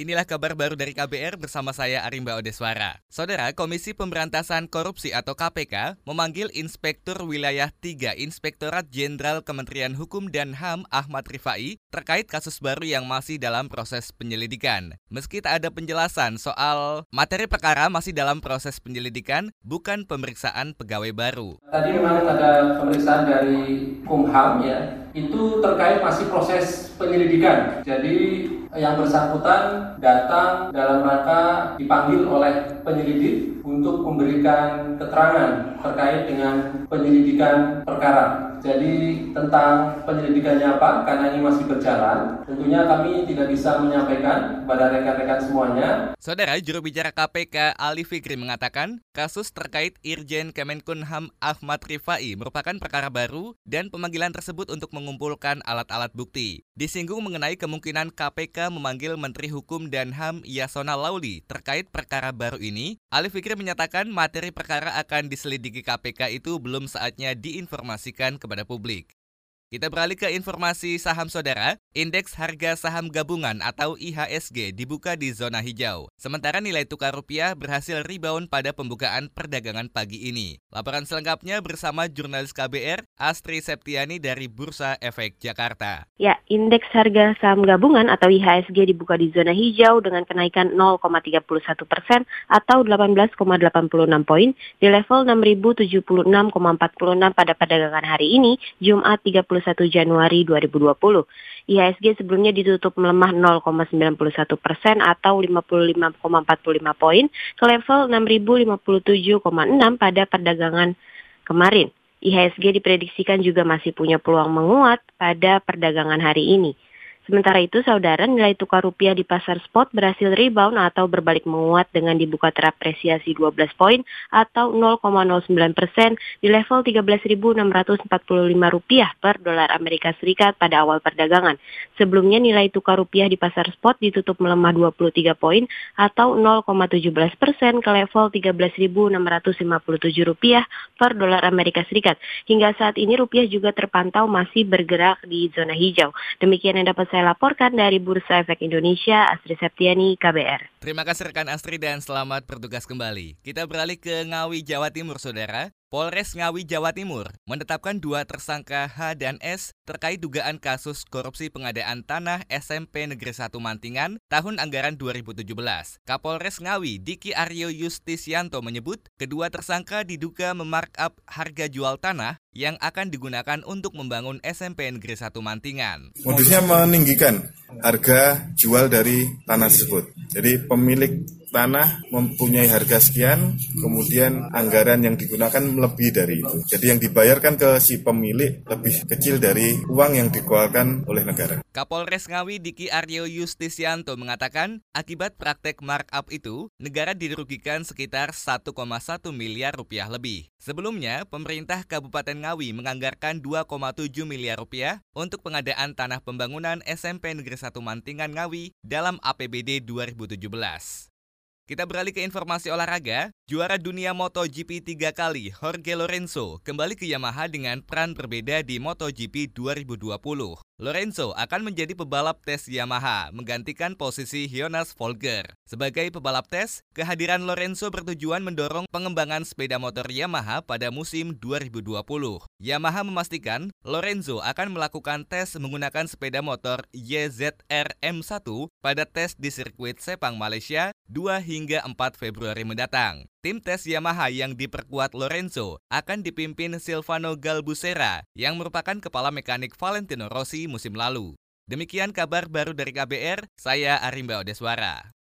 Inilah kabar baru dari KBR bersama saya Arimba Odeswara. Saudara, Komisi Pemberantasan Korupsi atau KPK memanggil Inspektur Wilayah 3 Inspektorat Jenderal Kementerian Hukum dan HAM Ahmad Rifai terkait kasus baru yang masih dalam proses penyelidikan. Meski tak ada penjelasan soal materi perkara masih dalam proses penyelidikan, bukan pemeriksaan pegawai baru. Tadi memang ada pemeriksaan dari Kumham ya, itu terkait masih proses penyelidikan. Jadi yang bersangkutan datang dalam rangka dipanggil oleh penyelidik untuk memberikan keterangan terkait dengan penyelidikan perkara. Jadi tentang penyelidikannya apa, karena ini masih berjalan, tentunya kami tidak bisa menyampaikan kepada rekan-rekan semuanya. Saudara juru bicara KPK Ali Fikri mengatakan, kasus terkait Irjen Kemenkumham Ahmad Rifai merupakan perkara baru dan pemanggilan tersebut untuk mengumpulkan alat-alat bukti. Disinggung mengenai kemungkinan KPK memanggil Menteri Hukum dan HAM Yasona Lauli terkait perkara baru ini, Ali Fikri menyatakan materi perkara akan diselidiki KPK itu belum saatnya diinformasikan kepada publik. Kita beralih ke informasi saham saudara. Indeks harga saham gabungan atau IHSG dibuka di zona hijau. Sementara nilai tukar rupiah berhasil rebound pada pembukaan perdagangan pagi ini. Laporan selengkapnya bersama jurnalis KBR Astri Septiani dari Bursa Efek Jakarta. Ya, indeks harga saham gabungan atau IHSG dibuka di zona hijau dengan kenaikan 0,31 persen atau 18,86 poin di level 6.076,46 pada perdagangan hari ini, Jumat 30 21 Januari 2020. IHSG sebelumnya ditutup melemah 0,91 persen atau 55,45 poin ke level 6.057,6 pada perdagangan kemarin. IHSG diprediksikan juga masih punya peluang menguat pada perdagangan hari ini. Sementara itu, saudara, nilai tukar rupiah di pasar spot berhasil rebound atau berbalik menguat dengan dibuka terapresiasi 12 poin atau 0,09 persen di level 13.645 rupiah per dolar Amerika Serikat pada awal perdagangan. Sebelumnya nilai tukar rupiah di pasar spot ditutup melemah 23 poin atau 0,17 persen ke level 13.657 rupiah per dolar Amerika Serikat. Hingga saat ini rupiah juga terpantau masih bergerak di zona hijau. Demikian yang dapat saya laporkan dari Bursa Efek Indonesia, Astri Septiani, KBR. Terima kasih rekan Astri dan selamat bertugas kembali. Kita beralih ke Ngawi, Jawa Timur, Saudara. Polres Ngawi, Jawa Timur menetapkan dua tersangka H dan S terkait dugaan kasus korupsi pengadaan tanah SMP Negeri 1 Mantingan tahun anggaran 2017. Kapolres Ngawi, Diki Aryo Justisianto menyebut kedua tersangka diduga memarkup harga jual tanah yang akan digunakan untuk membangun SMP Negeri 1 Mantingan. Modusnya meninggikan harga jual dari tanah tersebut. Jadi pemilik tanah mempunyai harga sekian, kemudian anggaran yang digunakan lebih dari itu. Jadi yang dibayarkan ke si pemilik lebih kecil dari uang yang dikeluarkan oleh negara. Kapolres Ngawi Diki Aryo Justisianto mengatakan, akibat praktek markup itu, negara dirugikan sekitar 1,1 miliar rupiah lebih. Sebelumnya, pemerintah Kabupaten Ngawi menganggarkan 2,7 miliar rupiah untuk pengadaan tanah pembangunan SMP Negeri 1 Mantingan Ngawi dalam APBD 2017. Kita beralih ke informasi olahraga. Juara dunia MotoGP tiga kali, Jorge Lorenzo, kembali ke Yamaha dengan peran berbeda di MotoGP 2020. Lorenzo akan menjadi pebalap tes Yamaha, menggantikan posisi Jonas Folger. Sebagai pebalap tes, kehadiran Lorenzo bertujuan mendorong pengembangan sepeda motor Yamaha pada musim 2020. Yamaha memastikan Lorenzo akan melakukan tes menggunakan sepeda motor YZR M1 pada tes di sirkuit Sepang Malaysia 2 hingga 4 Februari mendatang. Tim tes Yamaha yang diperkuat Lorenzo akan dipimpin Silvano Galbusera yang merupakan kepala mekanik Valentino Rossi musim lalu. Demikian kabar baru dari KBR, saya Arimba Odeswara.